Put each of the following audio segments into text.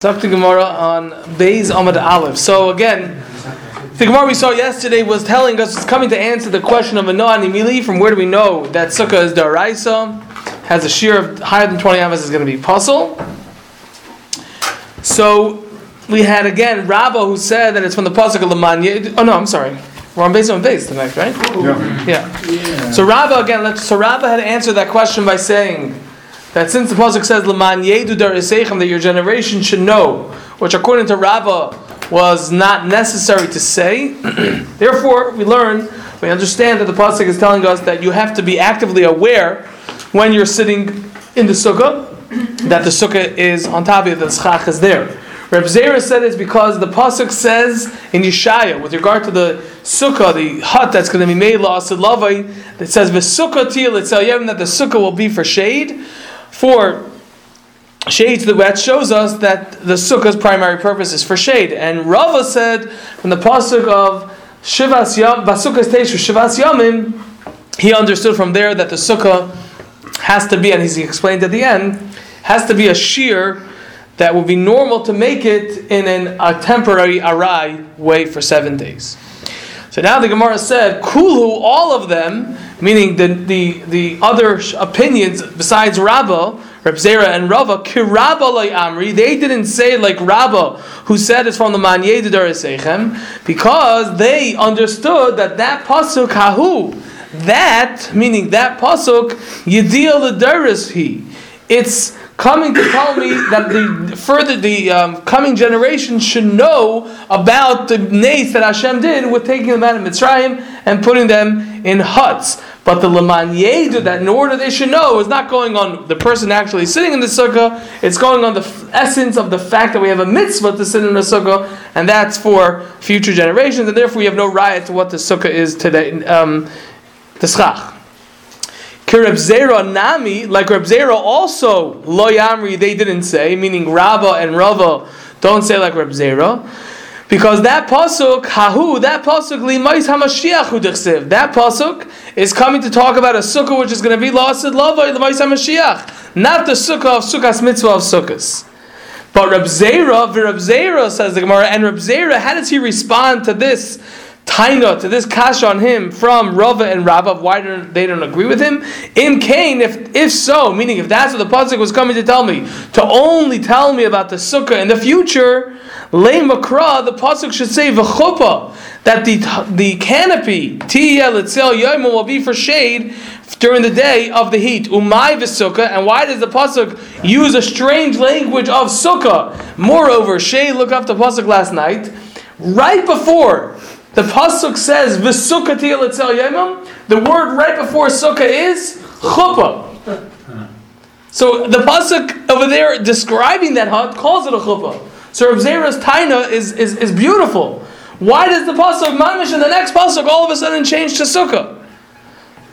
Talk to Gemara on Beis Amad Aleph. So again, the Gemara we saw yesterday was telling us, it's coming to answer the question of Anoah and Emili, from where do we know that Sukkah is Daraisa, has a shear of higher than 20 amas is going to be puzzle. So we had again Rabba who said that it's from the Pasuk of Lamanya. Oh no, I'm sorry. We're on Beis on Beis tonight, right? Yeah. Yeah. yeah. So Rabba again, let's, so Rabba had answered that question by saying, that since the pasuk says "Leman yedu that your generation should know, which according to Rava was not necessary to say. Therefore, we learn, we understand that the pasuk is telling us that you have to be actively aware when you're sitting in the sukkah that the sukkah is on top of that the schach is there. Reb Zera said it's because the pasuk says in Yeshaya with regard to the sukkah, the hut that's going to be made la'asid it says v'sukkah til that the sukkah will be for shade for shade to the wet shows us that the sukkah's primary purpose is for shade. And Rava said from the pasuk of Shivas Yam, Basukkah's Teshu Shivas Yamim, he understood from there that the sukkah has to be, and he explained at the end, has to be a shear that would be normal to make it in an, a temporary arai way for seven days. So now the Gemara said, Kulu, all of them, meaning the, the, the other opinions besides Rabbah, Reb Zera and Rava, Kirabba like Amri, they didn't say like Rabbah, who said it's from the Manye de because they understood that that pasuk hahu, that meaning that pasuk yedil the he, it's coming to tell me that the further the um, coming generation should know about the nace that Hashem did with taking them out of Mitzrayim and putting them in huts. But the Laman Yedu, that in order they should know, is not going on the person actually sitting in the sukkah, it's going on the f- essence of the fact that we have a mitzvah to sit in the sukkah, and that's for future generations, and therefore we have no riot to what the sukkah is today, um, the schach. Kireb Nami, like Reb Zera also, Lo Yamri, they didn't say, meaning Rabba and Rava don't say like Reb Zera. Because that pasuk, hahu, that pasuk limais hamashiach udichsiv. That pasuk is coming to talk about a sukkah which is going to be lost at lava limais hamashiach, not the sukkah of sukkahs mitzvah of sukkahs. But Reb Zera, Reb Zera says the Gemara, and Reb Zera, how does he respond to this taina to this kash on him from Rava and Rabba, why don't they don't agree with him? In Cain, if if so, meaning if that's what the pasuk was coming to tell me, to only tell me about the sukkah in the future, le makra, the pasuk should say v'chupa that the the canopy tiyel itzel yom will be for shade during the day of the heat. Umay v'sukkah, and why does the pasuk use a strange language of sukkah? Moreover, Shay looked up the pasuk last night, right before the pasuk says v'sukkah etzel yemim. The word right before sukkah is chuppah. So the pasuk over there describing that hut calls it a chuppah. So Rav Zera's taina is, is, is beautiful. Why does the pasuk mamish in the next pasuk all of a sudden change to sukkah?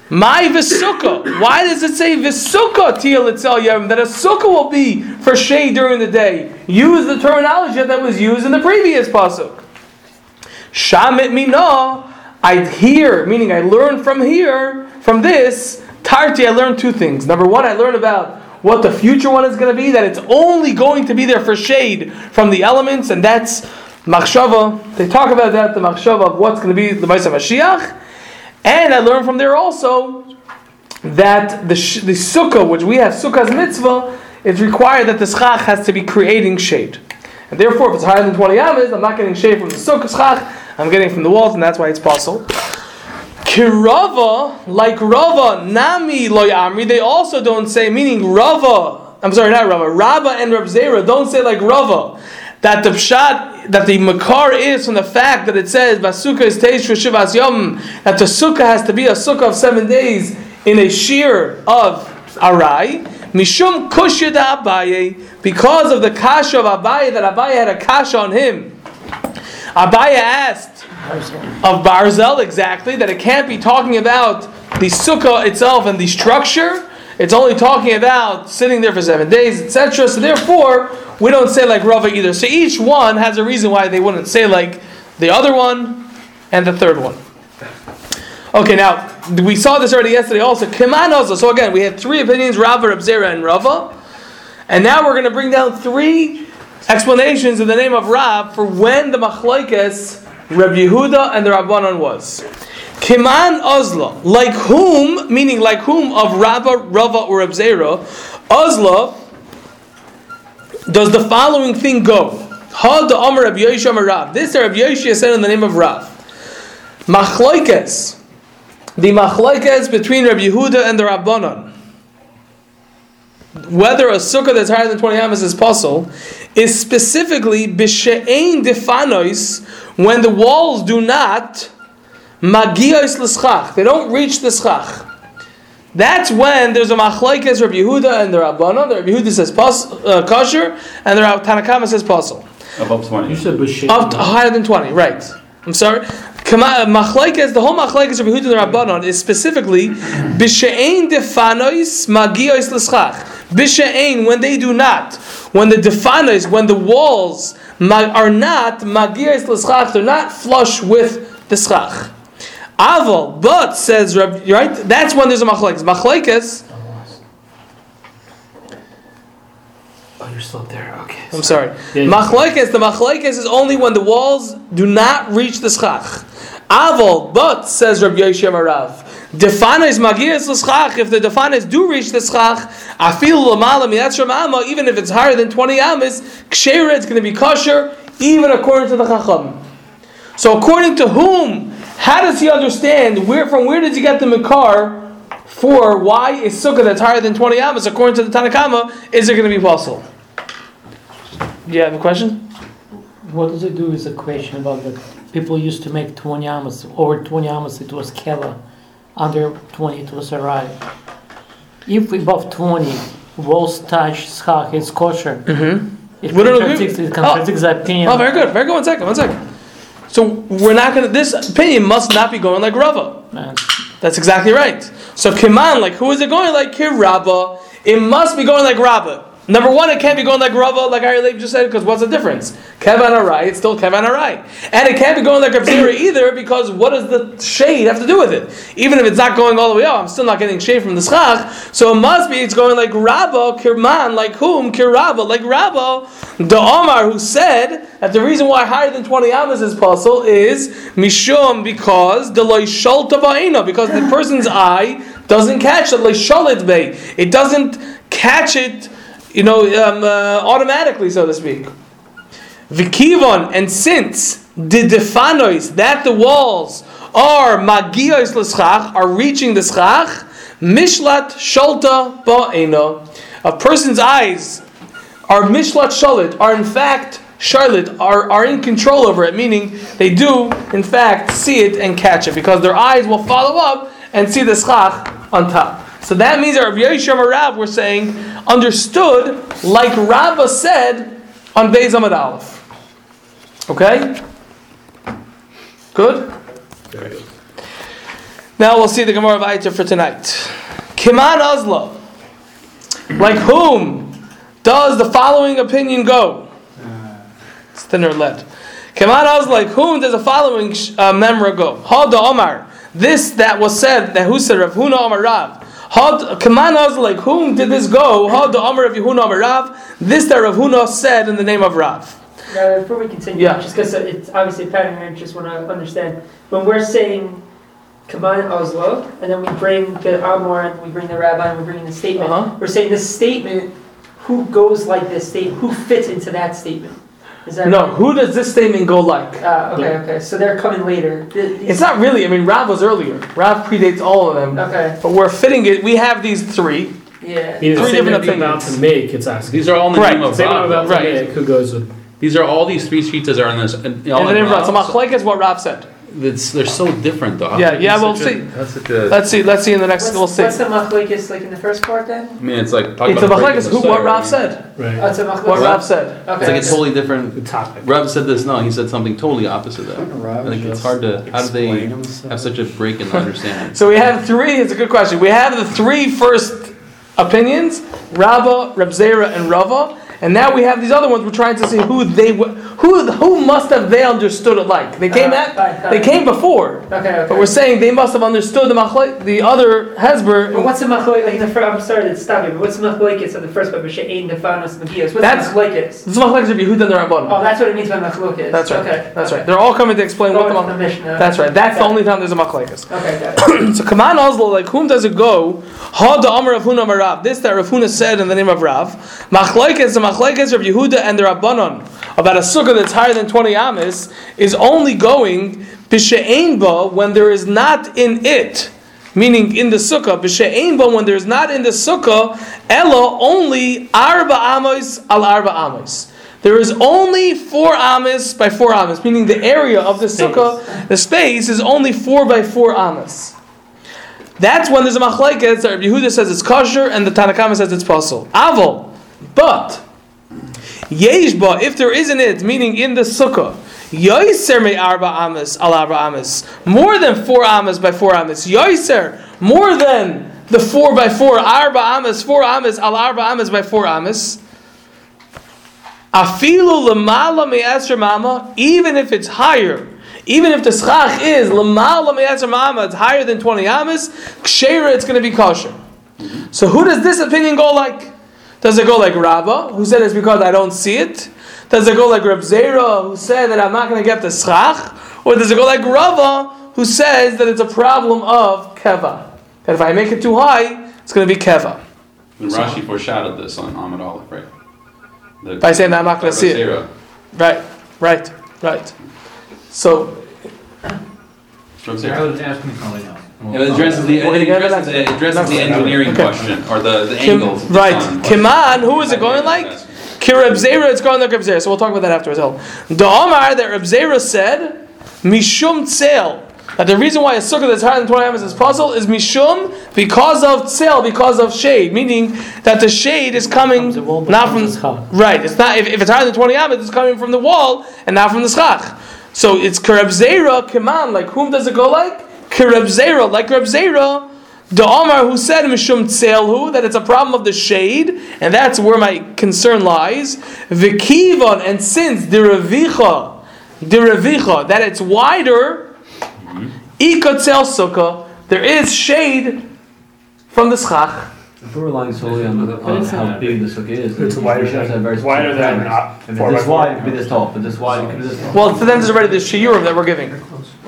My v'sukkah. Why does it say v'sukkah tiyel etzel yevim? That a sukkah will be for shade during the day. Use the terminology that was used in the previous pasuk. Shamit mina, I hear, meaning I learn from here, from this, Tarti, I learned two things. Number one, I learned about what the future one is going to be, that it's only going to be there for shade from the elements, and that's Machshava. They talk about that, the Machshava of what's going to be the Maisa Mashiach. And I learned from there also that the, the Sukkah, which we have Sukkah's mitzvah, it's required that the Schach has to be creating shade. And therefore, if it's higher than 20 amas, I'm not getting shade from the Sukkah Schach, I'm getting from the walls, and that's why it's possible. Kirava, like Rava, Nami Loyamri, they also don't say, meaning Rava, I'm sorry, not Rava, Rava and Rav Zera don't say like Rava, that the pshat, that the makar is from the fact that it says, Vasuka is Teish Shivas Yom, that the sukkah has to be a sukkah of seven days in a shear of Arai, Mishum Kushida Abaye, because of the kasha of Abaye, that Abaye had a kasha on him. Abaye asked of Barzel exactly that it can't be talking about the sukkah itself and the structure. It's only talking about sitting there for seven days, etc. So therefore, we don't say like Rava either. So each one has a reason why they wouldn't say like the other one and the third one. Okay, now we saw this already yesterday. Also, Kiman also. So again, we had three opinions: Rava, Rabzera, and Rava. And now we're going to bring down three explanations in the name of Rab for when the machlokes Reb Yehuda and the Rabbanon was. Kiman Ozla, like whom, meaning like whom of Rabba, Rava, or Reb Zera, Ozla does the following thing go. Ha the Amar Reb Yoshua Amar Rav. This Reb Yoshua said in the name of Rav. Machlokes, the machlokes between Reb Yehuda and the Rabbanon, whether a sukkah that's higher than 20 amas is possible, is specifically b'she'ein defanois when the walls do not magiyos l'schach. They don't reach the schach. That's when there's a machlekes Rabbi Yehuda and the Rabbanon. The Rabbi Yehuda says pas, uh, kosher, and the Rab- Tanakama says pasul. Above 20. You said b'shem. Up to higher than 20, right. I'm sorry. Uh, the whole machlekes Rabbi Yehuda and Rabbanon is specifically b'she'ein defanois magiyos l'schach. B'she'ein, when they do not, when the defanois, when the walls are not magiyos l'schach, they're not flush with the schach. Aval, but says Rabbi, right? That's when there's a machlekes. Machlekes. Oh, you're still up there. Okay. I'm sorry. Yeah. Machlekes, the machlekes is only when the walls do not reach the schach. Aval, but says Rabbi Yoshem Arav. Defanes magiyas l'schach. If the defanes do reach the schach, afil lamala mi'atz ama, even if it's higher than 20 amas, kshera, it's going to be kosher, even according to the chacham. So according to whom, how does he understand, where, from where did he get the makar for why a sukkah that's higher than 20 amas, according to the Tanakama, is it going to be possible? Do you have a question? What does it do is a question about the people used to make 20 amas, over 20 amas it was keva, under 20 it was arai. If above 20 walls touch schach, it's kosher. Mm-hmm. It We contradicts, it contradicts the opinion. Oh, very good. Very good. One second. One second. So we're not going to. This opinion must not be going like Rava. Man. That's exactly right. So Kiman, like who is it going like Kirabba? It must be going like Rabba. Number one, it can't be going like Rava, like Ari just said, because what's the difference? Kevan Arai, it's still Kevan Arai. And it can't be going like Rabzira either, because what does the shade have to do with it? Even if it's not going all the way up, I'm still not getting shade from the schach. So it must be it's going like Rabba, Kirman, like whom? Kirabba, like Rabba. The Omar who said that the reason why higher than 20 amas is possible is Mishum, because the Loishalta because the person's eye doesn't catch it, Loishalit Bay. It doesn't catch it you know, um, uh, automatically, so to speak. Vikivon, and since the defanois, that the walls are magiyos l'schach, are reaching the schach, mishlat sholta ba'eno. A person's eyes are mishlat shalit, are in fact charlotte, are, are in control over it, meaning they do, in fact, see it and catch it, because their eyes will follow up and see the schach on top. So that means Yisham and Rav were saying, understood like Rabba said on Beis Amad Aleph. Okay? Good? Very good. Now we'll see the Gemara of Aita for tonight. Kiman Azla. Like whom does the following opinion go? It's thinner lead. Kiman Azla, like whom does the following uh, memra go? Hada Omar. This that was said, that who said Rav Huna Omar Rav. Had Kaman like whom did this go? Hada Omar Rav Yehuna Omar Rav. This that Rav Huna said in the name of Rav. Now, before we continue, Yeah. just because it's obviously a pattern here, I just want to understand. When we're saying combine Oslo, and then we bring the Amor, and we bring the Rabbi, and we bring the statement, Uh-huh. we're saying this statement, who goes like this statement, who fits into that statement? Is that No, who does this statement go like? Uh, okay, okay, so they're coming later. Th- It's not really. I mean, Rav was earlier. Rav predates all of them. Okay, But we're fitting it. We have these three. yeah. Meaning the Three different you're about to make, it's asking. These are all in the Right. name of Statement Rav. about to Right. make, who goes with. These are all these three shitas are in this. In, all And the in name Rav. So Rav. Machlek is what Rav said. It's, they're so different though. How Yeah, could it yeah, be we'll such a- see. That's such a. Let's see. Let's see in the next. What's, we'll see. what's the machlekes like in the first part then? I mean, it's like talking It's a about Machlek breaking is the who what Torah, Rav I mean. said. Oh, Right. it's a machlekes. What Rav said. Okay. It's like a totally different. topic. Rav said this. No, he said something totally opposite of that. I think it's hard to. How do they have such a break in the understanding? So we have three. It's a good question. We have the three first opinions: Rabba, Reb Zera, and Rava. And now we have these other ones. We're trying to see who they w- who who must have they understood it like. They came Uh, at fine, fine. they came before, Okay, okay. but we're saying they must have understood the machlek, the other hesber. But what's the machloik, like in the first, I'm sorry to stop you, but what's the machloikis of the first part, B'she'ein Defanos Magios? What's That's- the machloikis? This is machlek of Yehuda Rabbanon. Oh, that's what it means by machlokis. That's right. Okay. That's okay. right. They're all coming to explain what the the Mishnah. That's right. That's the only time there's a machlekes. Okay. So Kaman Oslo, like whom does it go? Ha the Amar of Huna Rav. This that Rav Huna said in the name of Rav. Machlekes, the machlekes of Yehuda and the Rabbanon about a sukkah that's higher than 20 amis is only going b'she'ein ba when there is not in it. Meaning in the sukkah, b'she'ein ba when there is not in the sukkah, ella only arba amos al arba amos. There is only four amas by four amas, meaning the area of the sukkah, the space is only four by four amas. That's when there's a machlekes that Yehuda says it's kosher and the Tanakama says it's possible. Avol, but yeshba, if there isn't it, meaning in the sukkah, yoiser me arba amas al arba amas, more than four amas by four amas, yoiser, more than the four by four arba amas, four amas al arba amas by four amas. Afilu lemala me'asr mama, even if it's higher, even if the schach is lemala me'asr mama, it's higher than 20 amas, kshera, it's going to be kosher. So who does this opinion go like? Does it go like Rava, who said it's because I don't see it? Does it go like Reb Zera, who said that I'm not going to get the schach? Or does it go like Rava, who says that it's a problem of keva? That if I make it too high, it's going to be keva. And Rashi foreshadowed this on Amud Aleph, right? The- By saying that I'm not going to see it. Right, right, right. So From I was asking something else. It addresses the, it addresses that. the, addresses the engineering Okay. question, or the, the Kim- angles. right. sun. Kiman, who is it going like? Kireb Zera, it's going like Reb Zera. So we'll talk about that after as well. The Omar that Reb Zera said, Mishum Tzel. That the reason why a sukkah that's higher than 20 amos is puzzle is Mishum because of Tzel, because of shade. Meaning that the shade is coming From the wall, but not from from. the schach. Right. It's not, if, if it's higher than 20 amos, it's coming from the wall and not from the schach. So it's Kireb Zera, Kiman. Like whom does it go like? Kireb Zera, like Reb Zera. The Omar who said Mishum Tzelhu, that it's a problem of the shade, and that's where my concern lies. Vikivon, and since the Revicha, the Revicha, that it's wider, Ikotzel Sukkah, there is shade from the Schach. If we're relying solely on, the, on how big the sukkah is, It's wider should have than- very it's wider specific than, parameters. uh, If it's this wide, it could be this tall. If it's this wide, it could be this tall. Well, for them, there's already the Shiurim that we're giving.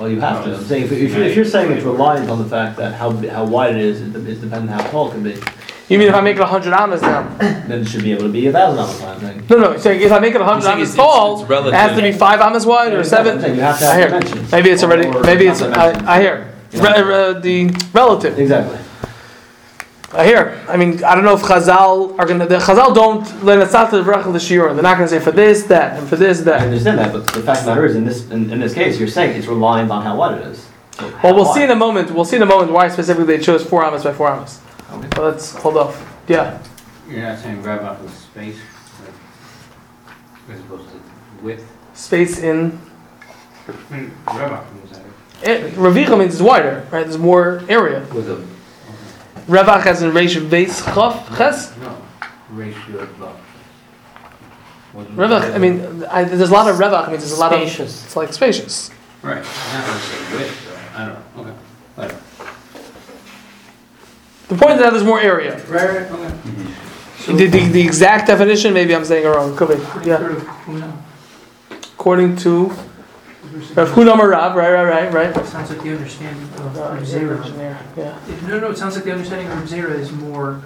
Well, you have to. I'm saying if, if, you're, if you're saying it's reliant on the fact that how bi- how wide it is, it, it's dependent on how tall it can be, You mean if I make it 100 amas now? then it should be able to be a thousand dollars kind of thing. No, no, so if I make it 100 saying amas it's- it's- tall, it's it has to be 5 amas wide or 7? I'm you have to I have hear. dimensions. Maybe it's already, Or- maybe it's. I, I hear. Re, re, the relative. Exactly. Uh, I hear. I mean, I don't know if Chazal are gonna. The Chazal don't let us out to the Vrachel the Shiur. They're not gonna say for this, that, and for this, that. I understand that, but the fact of the matter is, in this in, in this case, you're saying it's reliant on how wide it is. So Well, we'll see in a moment. We'll see in a moment why specifically they chose four amas by four amas. Okay. But let's hold off. Yeah. You're not saying grab off of space, like, as opposed to width? Space in. I mean, grab off means that It, Ravicha means it's wider, right? There's more area. with a, Revach has in Reish Beis Chaf Ches. no, ratio of, uh. what- Revach. I mean, I, there's a lot of Revach. I mean, there's a lot of. Spacious. It's like spacious. Right, I'm not gonna say width, though, I don't know, okay, whatever. The point is that there's more area. Right, right, okay. The, the, the exact definition, maybe I'm saying it wrong. Could be. Yeah. According to Rav Huna Marav, right, right, right, right. Sounds like the understanding of Reb Zera. Yeah. No, no, it sounds like the understanding of Reb Zera is more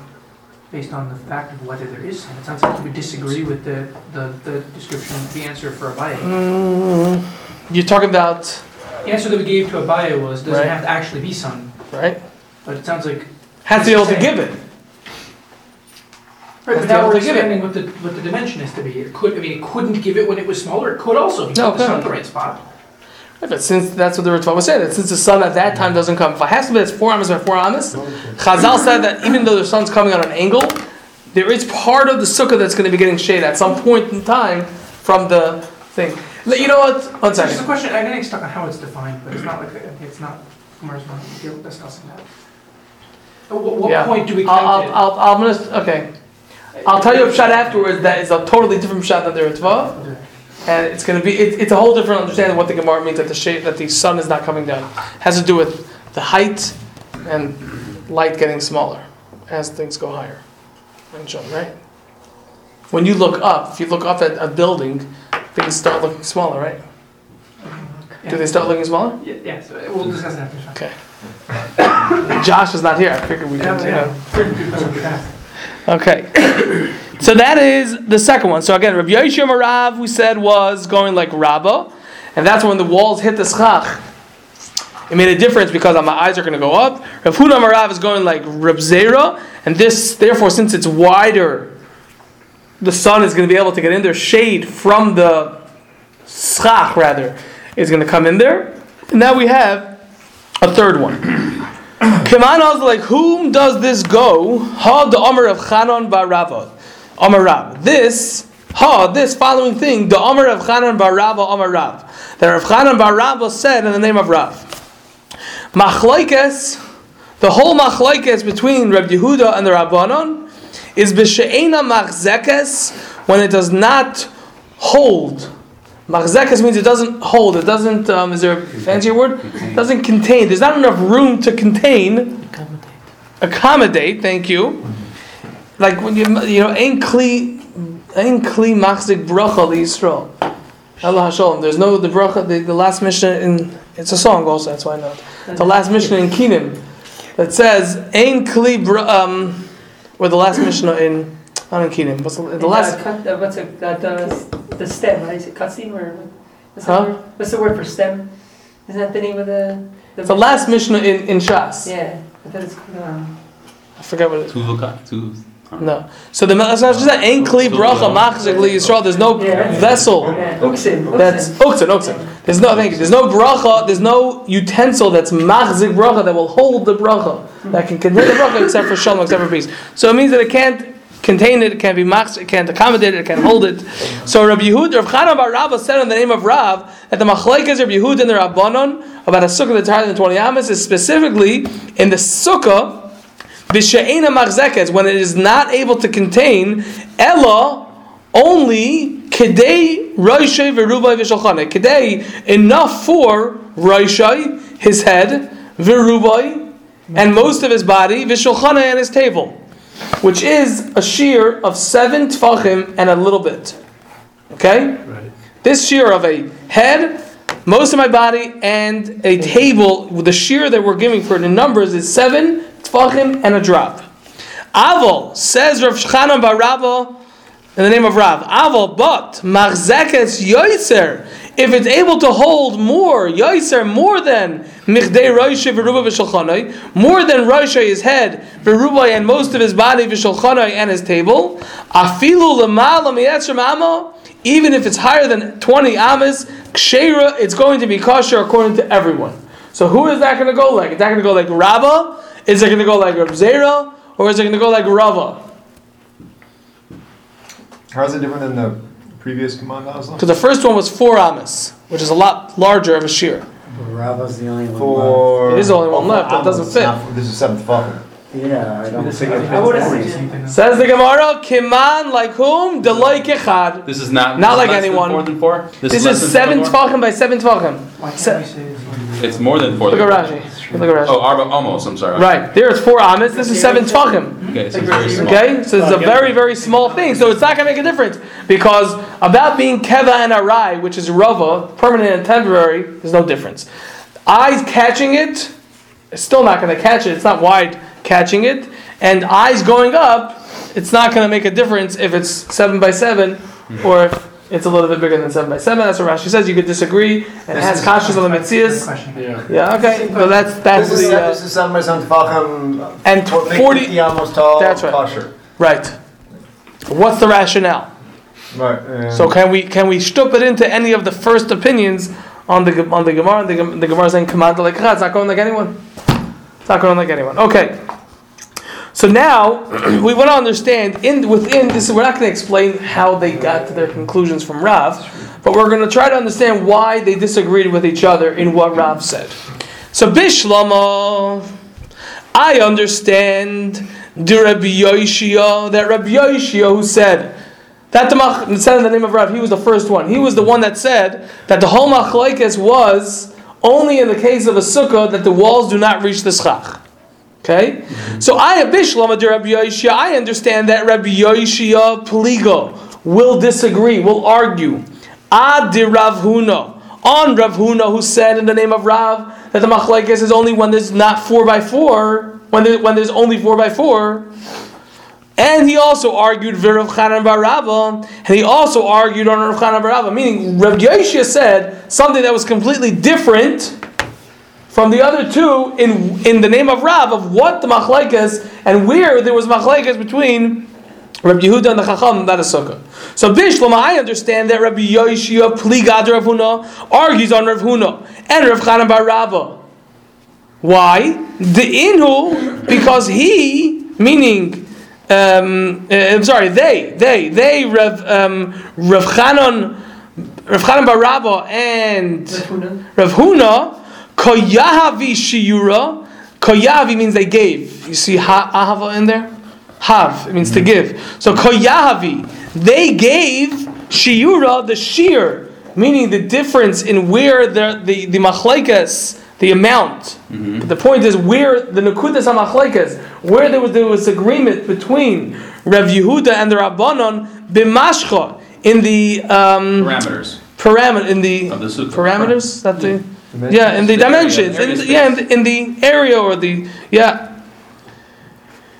based on the fact of whether there is sun. It sounds like you would disagree with the, the, the description, the answer for Abaye. Mm, you're talking about The answer that we gave to Abaye was, doesn't Right. have to actually be sun, right. but it sounds like. Has to be able to give it. Right, Has but now we're to give expanding what the, what the dimension is to be. It could, I mean, it couldn't give it when it was smaller, it could also, be you No, put the sun the right spot. But since that's what the Ritva was saying, that since the sun at that time doesn't come, if it has to be that's four amas by four amas, Chazal said that even though the sun's coming on an angle, there is part of the sukkah that's going to be getting shade at some point in time from the thing. Let- You know what? One It's just a question, I'm getting stuck on how it's defined, but it's not like, it's not, not discussing that. At what, Yeah. point do we I'll, I'll, it? I'll, I'm gonna, okay. I'll tell you a shot afterwards that is a totally different shot than the Ritva. And it's going to be, it, it's a whole different understanding of what the Gemara means that the shade, that the sun is not coming down. has to do with the height and light getting smaller as things go higher. Right? When you look up, if you look up at a building, things start looking smaller, right? Do they start looking smaller? Yeah, yeah, so uh, we'll discuss that after. Okay. Josh is not here. I figured we could, you know. Okay. so that is the second one. So again, Rabbi Yoshua Marav, we said, was going like Rabba. And that's when the walls hit the schach. It made a difference because my eyes are going to go up. Rav Huna Marav is going like Reb Zera. And this, therefore, since it's wider, the sun is going to be able to get in there. Shade from the schach, rather, is going to come in there. And now we have a third one. Kiman like, whom does this go? Ha the Omer of Chanon Barava. Omer Rab. This, ha, this following thing, the Omer of Chanon Barava Omer Rab. That Rav Chanon Barava said in the name of Rav. Machlaikes, the whole machlaikes between Reb Yehuda and the Rabbanon is b'she'ena machzekes when it does not hold Machzekas means it doesn't hold. It doesn't. Um, is there a fancier word? It doesn't contain. There's not enough room to contain. Accommodate. Accommodate. Thank you. Like when you you know ain't kli ain't kli machzik bracha liyisrael. Allah Hashem. There's no the bracha. The, the last mission in it's a song also. That's why I know it. The last mission in Kenan that says ain't kli bra, um or the last mission in not in Kenan. What's the, the last? cut, uh, what's it? Uh, the, the stem, right? Is it cutscene or what's, Huh? the word? what's the word for stem? Isn't that the name of the? The, It's the last mission in in Shas. Yeah, I thought it's. Um, I forget what it is. Tuvaka, tu. No. So the that's not just that ain't kli bracha machzik li yisrael. There's no vessel uksin. that's uktzin uktzin. There's no thank you. There's no bracha. There's no utensil that's machzik bracha that will hold the bracha that can contain the bracha except for shalom, except for peace. So it means that it can't contain it. It can't be machzik. It can't accommodate it. It can't hold it. So Rabbi Yehud, Rav Chanan Bar Rava said in the name of Rav that the machlekes Rabbi Yehud and the Rabbanon about a sukkah that's higher than 20 amas is specifically in the sukkah. B'she'ena machzekes, when it is not able to contain, ella, only, kedei roishay v'rubai v'shalchane. Kedei, enough for roishay, his head, v'rubai, and most of his body, v'shalchane, and his table. Which is a shear of seven tfachim and a little bit. Okay? This shear of a head, most of my body, and a table, the shear that we're giving for the numbers is seven tfachim and a drop. Aval says Rav Shchanan bar Rava in the name of Rav. Aval, but machzekes yoiser, if it's able to hold more yoiser, more than michdei roishe v'ruba v'shalchanai, more than roishe his head v'ruba and most of his body v'shalchanai and his table, afilu lemala miyetzer mama. Even if it's higher than 20 amas, kshera, it's going to be kosher according to everyone. So who is that going to go like? Is that going to go like Rabba? Is it going to go like Rab Zera? Or is it going to go like Rava? How is it different than the previous command? Because the first one was four amas, which is a lot larger of a shear. Rava's the only one For It is the only one left, that doesn't fit. This is seven tefachim. left. Yeah, I don't think I would have Says the Gemara, Kiman like whom? Delay Kechad. This is not. Not like less than anyone. Four than four. This less is than seven four than four? tvachim by seven tvachim. Why can't Se- we say? It's more than four. Look than at. Rashi. Look at Rashi. Oh, arba, almost. I'm sorry. Right, there it's four amas, this is seven tvachim. Okay, so it's very small. Okay, so it's a very, very small thing. So it's not going to make a difference because about being keva and arai, which is rava, permanent and temporary, there's no difference. Eyes catching it, it's still not going to catch it. It's not wide catching it, and eyes going up, it's not going to make a difference if it's seven by seven or if it's a little bit bigger than seven by seven. That's what Rashi says. You could disagree and This ask is- kashas on the mitzias. Yeah, yeah. okay. So that's that's This is, the uh, this is seven by seven tefachim. and 40 50 almost tall. That's right. Kosher. right. What's the rationale? Right. and- So can we can we shtup it into any of the first opinions on the on the Gemara? The, Gem- the Gemara saying command like It's not going like anyone. It's not going like anyone. Okay. So now we want to understand in within this. We're not going to explain how they got to their conclusions from Rav, but we're going to try to understand why they disagreed with each other in what Rav said. So Bishlama, I understand the Rabbi Yoshia, that Rabbi Yoshia who said that the said in the name of Rav, he was the first one. He was the one that said that the whole machlekes was only in the case of a sukkah that the walls do not reach the schach. Okay, so I Abishlam de Rabbi Yoshia. I understand that Rabbi Yoshia Pligo will disagree, will argue. Ad de Rav Huna on Rav Huna who said in the name of Rav that the machlekes is only when there's not four by four, when there, when there's only four by four. And he also argued Rav Chanan Barava, and he also argued on Rav Chanan Barava, meaning Rav Yoshia said something that was completely different from the other two in in the name of Rav of what the machlekes and where there was machlekes between Rabbi Yehuda and the Chacham, not a sukkah. So Bishlam, I understand that Rabbi Yoshia Pligad Rav Huna argues on Rav Huna and Rav Chanan Bar Rava. Why? The Inhu, because he, meaning, um, uh, I'm sorry, they, they, they, Rav, um, Rav Chanan, Rav Chanan Bar Rava and Rav Huna, Koyahavi Shiura, Koyahavi means they gave. You see ha- Ahava in there? Hav, it means to give. So Koyahavi, they gave Shiura the shear, meaning the difference in where the the, the machlekes, the amount. But the point is where the Nakudas HaMachlekes, where there was there was agreement between Rav Yehuda and the Rabbanon, b'mashcha, in the um, Parameters parameter, in the, the parameters, that the, yeah, in the The dimensions, area in the, yeah, in the, in the area or the, yeah,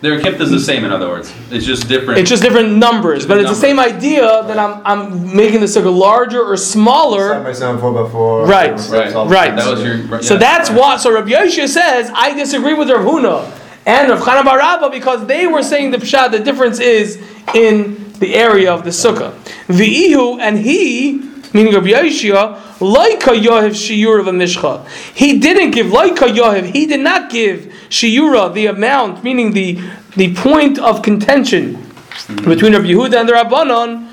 Their kippah is the same, in other words. It's just different. It's just different numbers, but it's the same idea that I'm, I'm making the circle larger or Side smaller. by side, four by four. Right, right, right. That was your. So yeah. that's why. So Rabbi Yosha says I disagree with Rav Huna and Rav Chana Bar Rabba because they were saying the pshat. The difference is in the area of the sukkah. The ihu and he, meaning of Rabbi Yosha, Laika Yohev Shiura of a Mishcha. He didn't give Laika Yohev. He did not give Shiura the amount, meaning the the point of contention mm-hmm. between Rabbi Yehuda and the Rabbanon,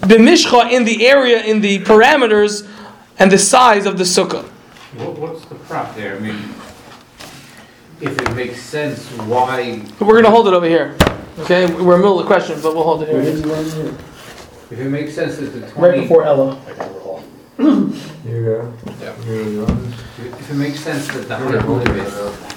the Mishcha in the area, in the parameters, and the size of the sukkah. What, what's the prop there? I mean, if it makes sense, why, We're going to hold it over here. Okay, we're in the middle of the question, but we'll hold it here. If it makes sense that the right before Ella. There you go. Yeah. If it makes sense that the hundred of.